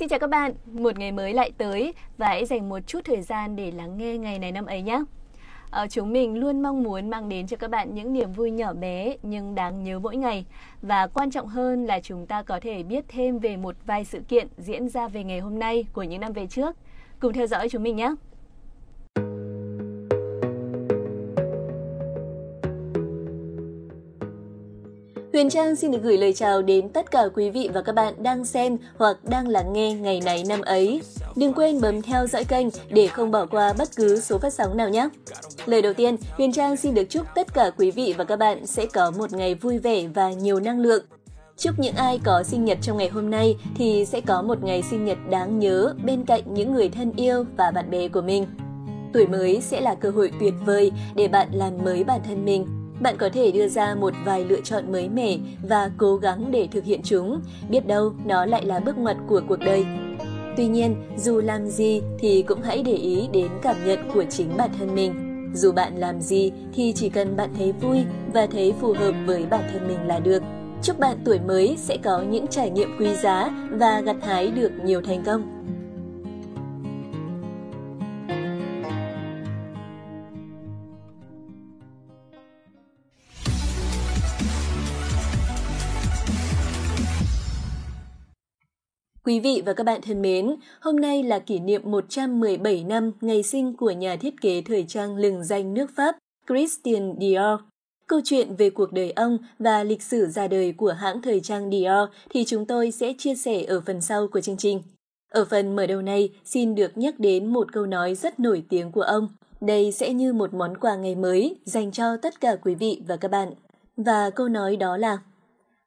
Xin chào các bạn, một ngày mới lại tới và hãy dành một chút thời gian để lắng nghe ngày này năm ấy nhé. À, chúng mình luôn mong muốn mang đến cho các bạn những niềm vui nhỏ bé nhưng đáng nhớ mỗi ngày và quan trọng hơn là chúng ta có thể biết thêm về một vài sự kiện diễn ra về ngày hôm nay của những năm về trước. Cùng theo dõi chúng mình nhé. Huyền Trang xin được gửi lời chào đến tất cả quý vị và các bạn đang xem hoặc đang lắng nghe ngày này năm ấy. Đừng quên bấm theo dõi kênh để không bỏ qua bất cứ số phát sóng nào nhé. Lời đầu tiên, Huyền Trang xin được chúc tất cả quý vị và các bạn sẽ có một ngày vui vẻ và nhiều năng lượng. Chúc những ai có sinh nhật trong ngày hôm nay thì sẽ có một ngày sinh nhật đáng nhớ bên cạnh những người thân yêu và bạn bè của mình. Tuổi mới sẽ là cơ hội tuyệt vời để bạn làm mới bản thân mình bạn có thể đưa ra một vài lựa chọn mới mẻ và cố gắng để thực hiện chúng, biết đâu nó lại là bước ngoặt của cuộc đời. Tuy nhiên, dù làm gì thì cũng hãy để ý đến cảm nhận của chính bản thân mình. Dù bạn làm gì thì chỉ cần bạn thấy vui và thấy phù hợp với bản thân mình là được. Chúc bạn tuổi mới sẽ có những trải nghiệm quý giá và gặt hái được nhiều thành công. Quý vị và các bạn thân mến, hôm nay là kỷ niệm 117 năm ngày sinh của nhà thiết kế thời trang lừng danh nước Pháp Christian Dior. Câu chuyện về cuộc đời ông và lịch sử ra đời của hãng thời trang Dior thì chúng tôi sẽ chia sẻ ở phần sau của chương trình. Ở phần mở đầu này, xin được nhắc đến một câu nói rất nổi tiếng của ông. Đây sẽ như một món quà ngày mới dành cho tất cả quý vị và các bạn. Và câu nói đó là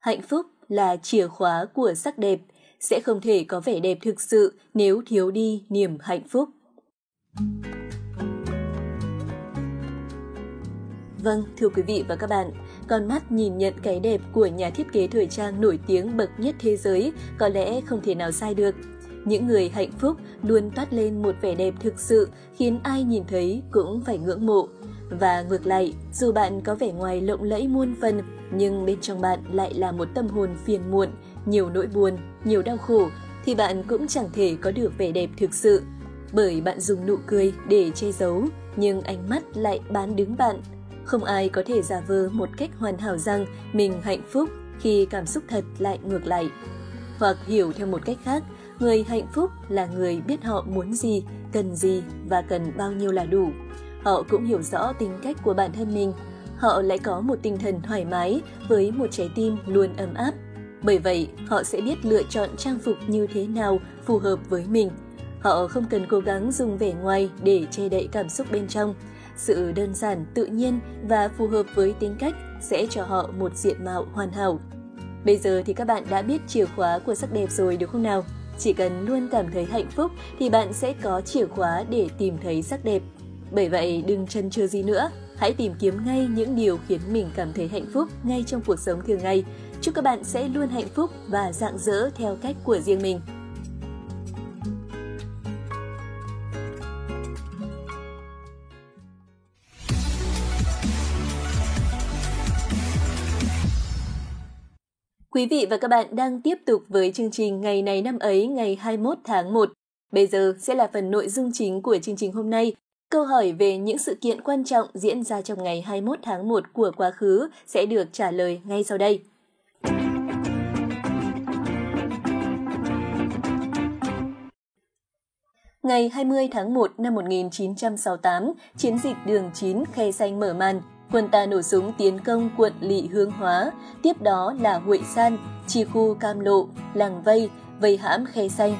Hạnh phúc là chìa khóa của sắc đẹp, sẽ không thể có vẻ đẹp thực sự nếu thiếu đi niềm hạnh phúc. Vâng, thưa quý vị và các bạn, con mắt nhìn nhận cái đẹp của nhà thiết kế thời trang nổi tiếng bậc nhất thế giới có lẽ không thể nào sai được. Những người hạnh phúc luôn toát lên một vẻ đẹp thực sự khiến ai nhìn thấy cũng phải ngưỡng mộ. Và ngược lại, dù bạn có vẻ ngoài lộng lẫy muôn phần, nhưng bên trong bạn lại là một tâm hồn phiền muộn, nhiều nỗi buồn, nhiều đau khổ, thì bạn cũng chẳng thể có được vẻ đẹp thực sự. Bởi bạn dùng nụ cười để che giấu, nhưng ánh mắt lại bán đứng bạn. Không ai có thể giả vờ một cách hoàn hảo rằng mình hạnh phúc khi cảm xúc thật lại ngược lại. Hoặc hiểu theo một cách khác, người hạnh phúc là người biết họ muốn gì, cần gì và cần bao nhiêu là đủ. Họ cũng hiểu rõ tính cách của bản thân mình. Họ lại có một tinh thần thoải mái với một trái tim luôn ấm áp bởi vậy, họ sẽ biết lựa chọn trang phục như thế nào phù hợp với mình. Họ không cần cố gắng dùng vẻ ngoài để che đậy cảm xúc bên trong. Sự đơn giản, tự nhiên và phù hợp với tính cách sẽ cho họ một diện mạo hoàn hảo. Bây giờ thì các bạn đã biết chìa khóa của sắc đẹp rồi đúng không nào? Chỉ cần luôn cảm thấy hạnh phúc thì bạn sẽ có chìa khóa để tìm thấy sắc đẹp. Bởi vậy đừng chần chừ gì nữa, hãy tìm kiếm ngay những điều khiến mình cảm thấy hạnh phúc ngay trong cuộc sống thường ngày Chúc các bạn sẽ luôn hạnh phúc và rạng rỡ theo cách của riêng mình. Quý vị và các bạn đang tiếp tục với chương trình Ngày này năm ấy ngày 21 tháng 1. Bây giờ sẽ là phần nội dung chính của chương trình hôm nay. Câu hỏi về những sự kiện quan trọng diễn ra trong ngày 21 tháng 1 của quá khứ sẽ được trả lời ngay sau đây. Ngày 20 tháng 1 năm 1968, chiến dịch đường 9 Khe Xanh mở màn. Quân ta nổ súng tiến công quận Lị Hương Hóa, tiếp đó là Huệ San, Chi Khu Cam Lộ, Làng Vây, Vây Hãm Khe Xanh.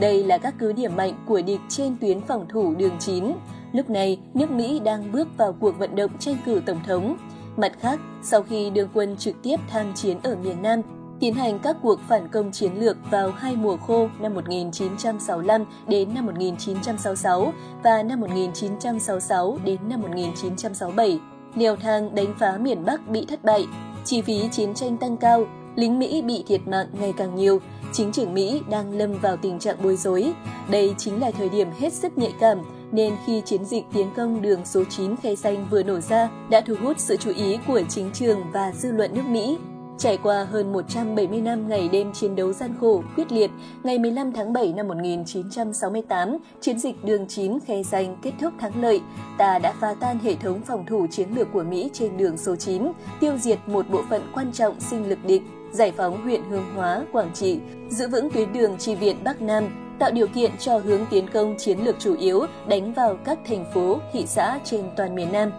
Đây là các cứ điểm mạnh của địch trên tuyến phòng thủ đường 9. Lúc này, nước Mỹ đang bước vào cuộc vận động tranh cử tổng thống. Mặt khác, sau khi đường quân trực tiếp tham chiến ở miền Nam, tiến hành các cuộc phản công chiến lược vào hai mùa khô năm 1965 đến năm 1966 và năm 1966 đến năm 1967. Leo thang đánh phá miền Bắc bị thất bại, chi phí chiến tranh tăng cao, lính Mỹ bị thiệt mạng ngày càng nhiều, chính trường Mỹ đang lâm vào tình trạng bối rối. Đây chính là thời điểm hết sức nhạy cảm, nên khi chiến dịch tiến công đường số 9 khe xanh vừa nổ ra đã thu hút sự chú ý của chính trường và dư luận nước Mỹ. Trải qua hơn 170 năm ngày đêm chiến đấu gian khổ, quyết liệt, ngày 15 tháng 7 năm 1968, chiến dịch đường 9 khe danh kết thúc thắng lợi. Ta đã phá tan hệ thống phòng thủ chiến lược của Mỹ trên đường số 9, tiêu diệt một bộ phận quan trọng sinh lực địch, giải phóng huyện Hương Hóa, Quảng Trị, giữ vững tuyến đường chi viện Bắc Nam, tạo điều kiện cho hướng tiến công chiến lược chủ yếu đánh vào các thành phố, thị xã trên toàn miền Nam.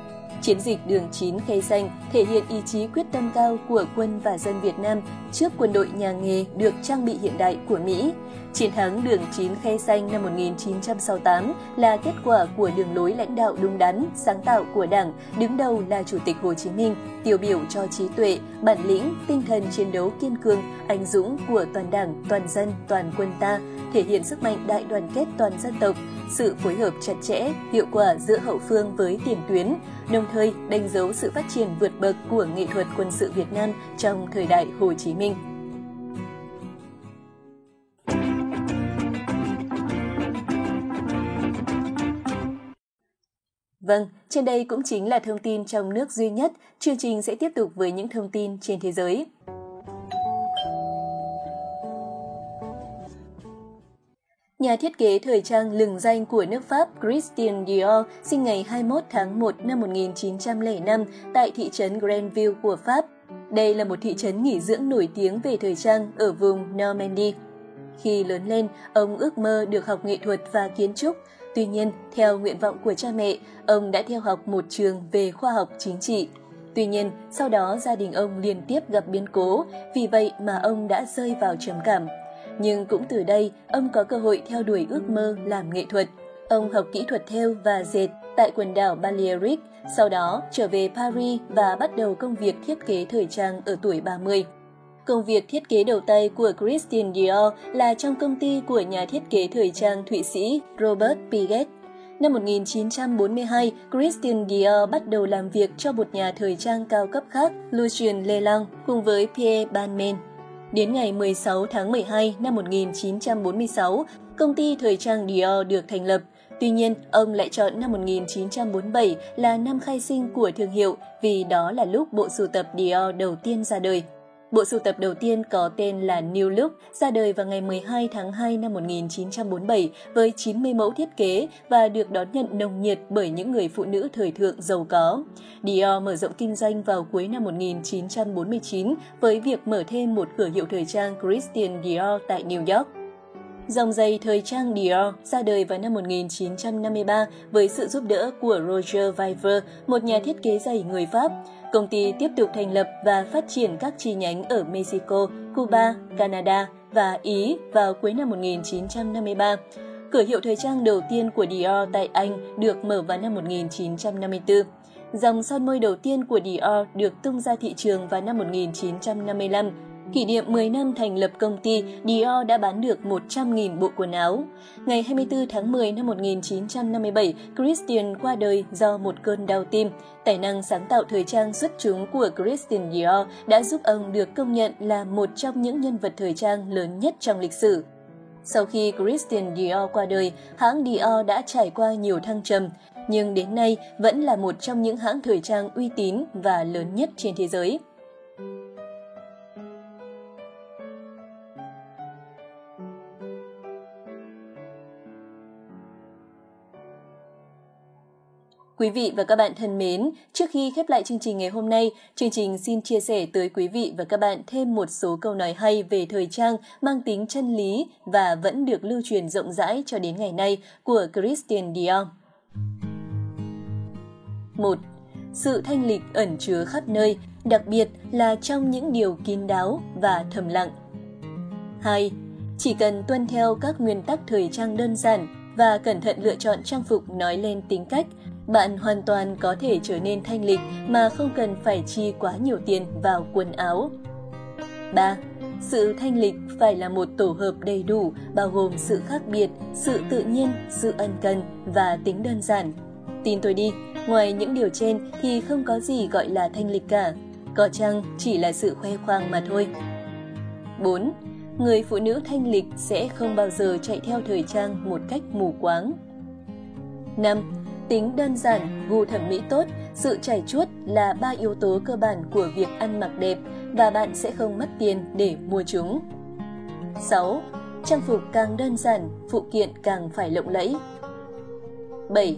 Chiến dịch đường 9 khe xanh thể hiện ý chí quyết tâm cao của quân và dân Việt Nam trước quân đội nhà nghề được trang bị hiện đại của Mỹ. Chiến thắng đường 9 khe xanh năm 1968 là kết quả của đường lối lãnh đạo đúng đắn, sáng tạo của Đảng, đứng đầu là Chủ tịch Hồ Chí Minh, tiêu biểu cho trí tuệ, bản lĩnh, tinh thần chiến đấu kiên cường, anh dũng của toàn Đảng, toàn dân, toàn quân ta, thể hiện sức mạnh đại đoàn kết toàn dân tộc, sự phối hợp chặt chẽ, hiệu quả giữa hậu phương với tiền tuyến, đồng thời đánh dấu sự phát triển vượt bậc của nghệ thuật quân sự Việt Nam trong thời đại Hồ Chí Minh. Vâng, trên đây cũng chính là thông tin trong nước duy nhất. Chương trình sẽ tiếp tục với những thông tin trên thế giới. Nhà thiết kế thời trang lừng danh của nước Pháp Christian Dior sinh ngày 21 tháng 1 năm 1905 tại thị trấn Grenville của Pháp. Đây là một thị trấn nghỉ dưỡng nổi tiếng về thời trang ở vùng Normandy. Khi lớn lên, ông ước mơ được học nghệ thuật và kiến trúc. Tuy nhiên, theo nguyện vọng của cha mẹ, ông đã theo học một trường về khoa học chính trị. Tuy nhiên, sau đó gia đình ông liên tiếp gặp biến cố, vì vậy mà ông đã rơi vào trầm cảm. Nhưng cũng từ đây, ông có cơ hội theo đuổi ước mơ làm nghệ thuật. Ông học kỹ thuật theo và dệt tại quần đảo Balearic, sau đó trở về Paris và bắt đầu công việc thiết kế thời trang ở tuổi 30. Công việc thiết kế đầu tay của Christian Dior là trong công ty của nhà thiết kế thời trang Thụy Sĩ Robert Piguet. Năm 1942, Christian Dior bắt đầu làm việc cho một nhà thời trang cao cấp khác, Lucien Lelang, cùng với Pierre Balmain. Đến ngày 16 tháng 12 năm 1946, công ty thời trang Dior được thành lập. Tuy nhiên, ông lại chọn năm 1947 là năm khai sinh của thương hiệu vì đó là lúc bộ sưu tập Dior đầu tiên ra đời. Bộ sưu tập đầu tiên có tên là New Look, ra đời vào ngày 12 tháng 2 năm 1947 với 90 mẫu thiết kế và được đón nhận nồng nhiệt bởi những người phụ nữ thời thượng giàu có. Dior mở rộng kinh doanh vào cuối năm 1949 với việc mở thêm một cửa hiệu thời trang Christian Dior tại New York. Dòng giày thời trang Dior ra đời vào năm 1953 với sự giúp đỡ của Roger Viver, một nhà thiết kế giày người Pháp. Công ty tiếp tục thành lập và phát triển các chi nhánh ở Mexico, Cuba, Canada và Ý vào cuối năm 1953. Cửa hiệu thời trang đầu tiên của Dior tại Anh được mở vào năm 1954. Dòng son môi đầu tiên của Dior được tung ra thị trường vào năm 1955 Kỷ niệm 10 năm thành lập công ty, Dior đã bán được 100.000 bộ quần áo. Ngày 24 tháng 10 năm 1957, Christian qua đời do một cơn đau tim. Tài năng sáng tạo thời trang xuất chúng của Christian Dior đã giúp ông được công nhận là một trong những nhân vật thời trang lớn nhất trong lịch sử. Sau khi Christian Dior qua đời, hãng Dior đã trải qua nhiều thăng trầm, nhưng đến nay vẫn là một trong những hãng thời trang uy tín và lớn nhất trên thế giới. Quý vị và các bạn thân mến, trước khi khép lại chương trình ngày hôm nay, chương trình xin chia sẻ tới quý vị và các bạn thêm một số câu nói hay về thời trang mang tính chân lý và vẫn được lưu truyền rộng rãi cho đến ngày nay của Christian Dior. 1. Sự thanh lịch ẩn chứa khắp nơi, đặc biệt là trong những điều kín đáo và thầm lặng. 2. Chỉ cần tuân theo các nguyên tắc thời trang đơn giản và cẩn thận lựa chọn trang phục nói lên tính cách, bạn hoàn toàn có thể trở nên thanh lịch mà không cần phải chi quá nhiều tiền vào quần áo. 3. Sự thanh lịch phải là một tổ hợp đầy đủ, bao gồm sự khác biệt, sự tự nhiên, sự ân cần và tính đơn giản. Tin tôi đi, ngoài những điều trên thì không có gì gọi là thanh lịch cả. Có chăng chỉ là sự khoe khoang mà thôi. 4. Người phụ nữ thanh lịch sẽ không bao giờ chạy theo thời trang một cách mù quáng. 5 Tính đơn giản, gu thẩm mỹ tốt, sự chảy chuốt là ba yếu tố cơ bản của việc ăn mặc đẹp. và bạn sẽ không mất tiền để mua chúng. 6. Trang phục càng đơn giản, phụ kiện càng phải lộng lẫy. 7.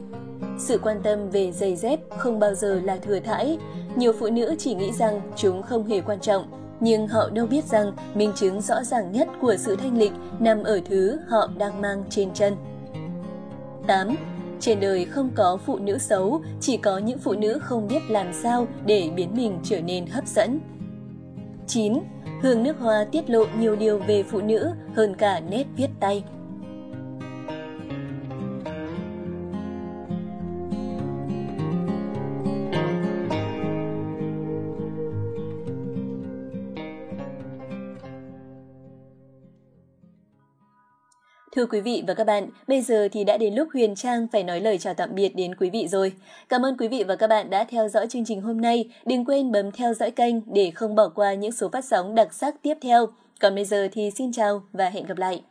Sự quan tâm về giày dép không bao giờ là thừa thãi. Nhiều phụ nữ chỉ nghĩ rằng chúng không hề quan trọng, nhưng họ đâu biết rằng minh chứng rõ ràng nhất của sự thanh lịch nằm ở thứ họ đang mang trên chân. 8. Trên đời không có phụ nữ xấu, chỉ có những phụ nữ không biết làm sao để biến mình trở nên hấp dẫn. 9. Hương nước hoa tiết lộ nhiều điều về phụ nữ hơn cả nét viết tay. Thưa quý vị và các bạn, bây giờ thì đã đến lúc Huyền Trang phải nói lời chào tạm biệt đến quý vị rồi. Cảm ơn quý vị và các bạn đã theo dõi chương trình hôm nay. Đừng quên bấm theo dõi kênh để không bỏ qua những số phát sóng đặc sắc tiếp theo. Còn bây giờ thì xin chào và hẹn gặp lại.